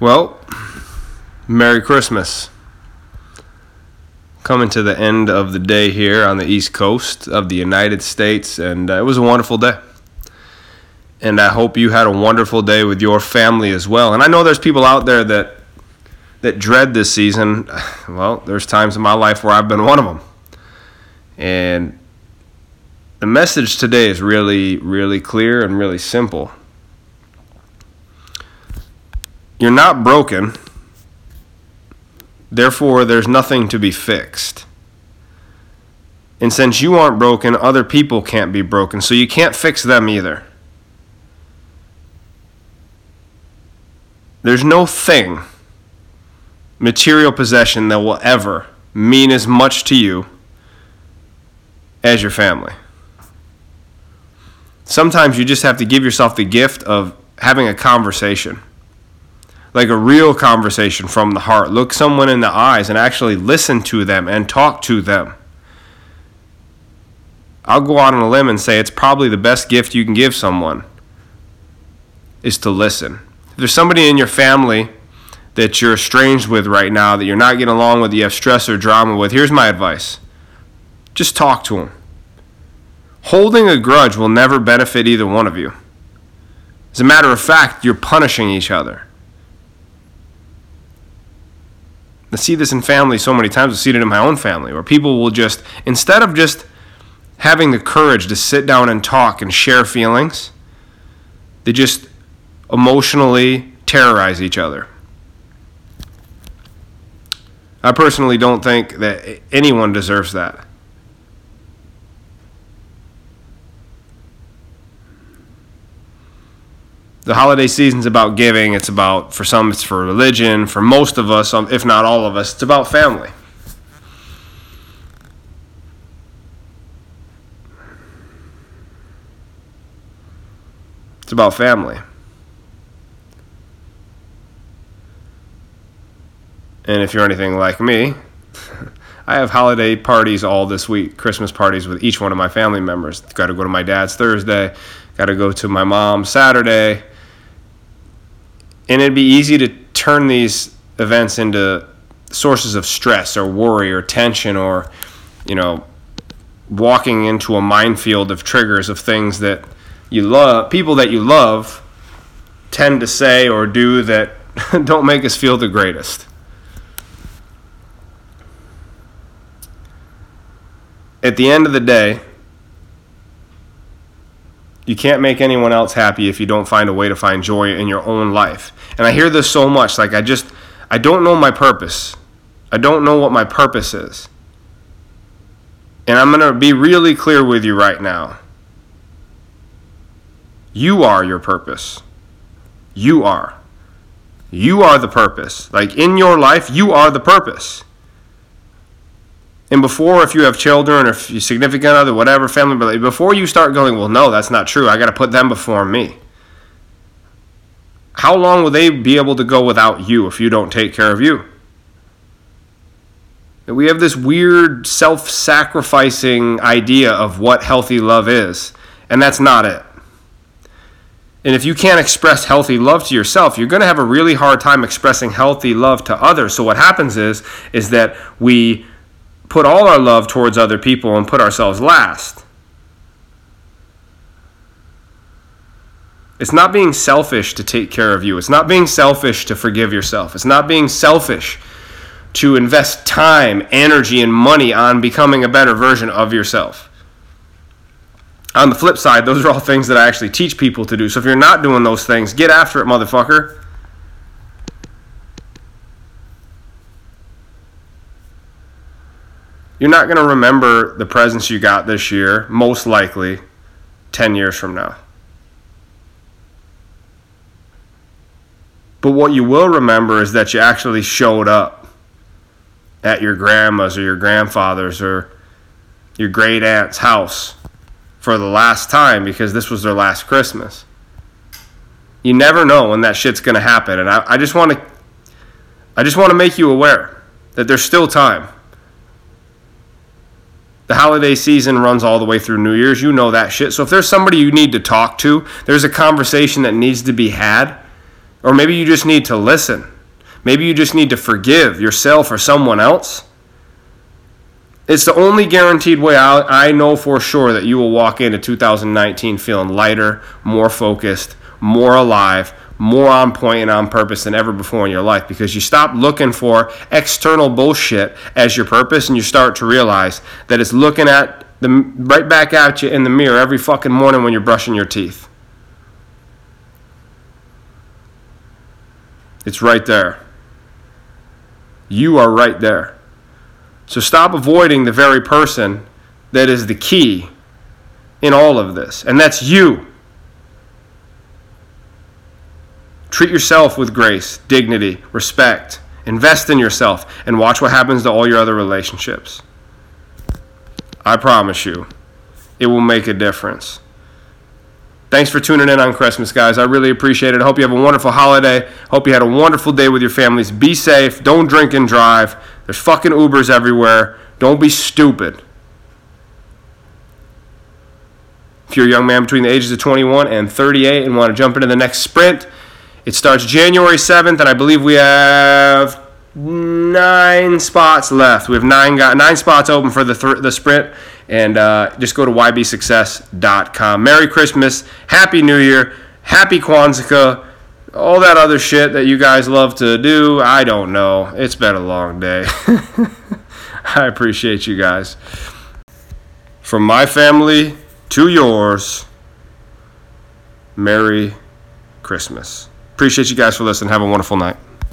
Well, Merry Christmas. Coming to the end of the day here on the East Coast of the United States, and uh, it was a wonderful day. And I hope you had a wonderful day with your family as well. And I know there's people out there that that dread this season. Well, there's times in my life where I've been one of them. And the message today is really, really clear and really simple. You're not broken, therefore, there's nothing to be fixed. And since you aren't broken, other people can't be broken, so you can't fix them either. There's no thing, material possession, that will ever mean as much to you as your family. Sometimes you just have to give yourself the gift of having a conversation like a real conversation from the heart. Look someone in the eyes and actually listen to them and talk to them. I'll go out on a limb and say it's probably the best gift you can give someone is to listen. If there's somebody in your family that you're estranged with right now, that you're not getting along with, you have stress or drama with, here's my advice just talk to them. Holding a grudge will never benefit either one of you. As a matter of fact, you're punishing each other. I see this in family so many times. I've seen it in my own family where people will just, instead of just having the courage to sit down and talk and share feelings, they just emotionally terrorize each other. I personally don't think that anyone deserves that. The holiday season's about giving. It's about, for some, it's for religion. For most of us, um, if not all of us, it's about family. It's about family. And if you're anything like me, I have holiday parties all this week, Christmas parties with each one of my family members. Got to go to my dad's Thursday, got to go to my mom's Saturday, and it'd be easy to turn these events into sources of stress or worry or tension or you know walking into a minefield of triggers of things that you love people that you love tend to say or do that don't make us feel the greatest. At the end of the day you can't make anyone else happy if you don't find a way to find joy in your own life. And I hear this so much like I just I don't know my purpose. I don't know what my purpose is. And I'm going to be really clear with you right now. You are your purpose. You are. You are the purpose. Like in your life, you are the purpose. And before, if you have children or if you significant other, whatever, family, but before you start going, well, no, that's not true. I got to put them before me. How long will they be able to go without you if you don't take care of you? We have this weird self sacrificing idea of what healthy love is, and that's not it. And if you can't express healthy love to yourself, you're going to have a really hard time expressing healthy love to others. So what happens is is that we put all our love towards other people and put ourselves last. It's not being selfish to take care of you. It's not being selfish to forgive yourself. It's not being selfish to invest time, energy, and money on becoming a better version of yourself. On the flip side, those are all things that I actually teach people to do. So if you're not doing those things, get after it, motherfucker. You're not going to remember the presents you got this year, most likely 10 years from now. But what you will remember is that you actually showed up at your grandma's or your grandfather's or your great aunt's house for the last time because this was their last Christmas. You never know when that shit's gonna happen, and I, I just want to, I just want to make you aware that there's still time. The holiday season runs all the way through New Year's. You know that shit. So if there's somebody you need to talk to, there's a conversation that needs to be had, Or maybe you just need to listen. Maybe you just need to forgive yourself or someone else. It's the only guaranteed way I, I know for sure that you will walk into 2019 feeling lighter, more focused, more alive, more on point and on purpose than ever before in your life because you stop looking for external bullshit as your purpose and you start to realize that it's looking at the right back at you in the mirror every fucking morning when you're brushing your teeth. It's right there. You are right there. So stop avoiding the very person that is the key in all of this, and that's you. Treat yourself with grace, dignity, respect. Invest in yourself and watch what happens to all your other relationships. I promise you, it will make a difference. Thanks for tuning in on Christmas, guys. I really appreciate it. I hope you have a wonderful holiday. Hope you had a wonderful day with your families. Be safe. Don't drink and drive. There's fucking Ubers everywhere. Don't be stupid. If you're a young man between the ages of 21 and 38 and want to jump into the next sprint, it starts January 7th, and I believe we have nine spots left. We have nine got nine spots open for the th- the sprint, and uh, just go to ybsuccess.com. Merry Christmas, Happy New Year, Happy Kwanzaa, all that other shit that you guys love to do. I don't know. It's been a long day. I appreciate you guys. From my family to yours, Merry Christmas. Appreciate you guys for listening. Have a wonderful night.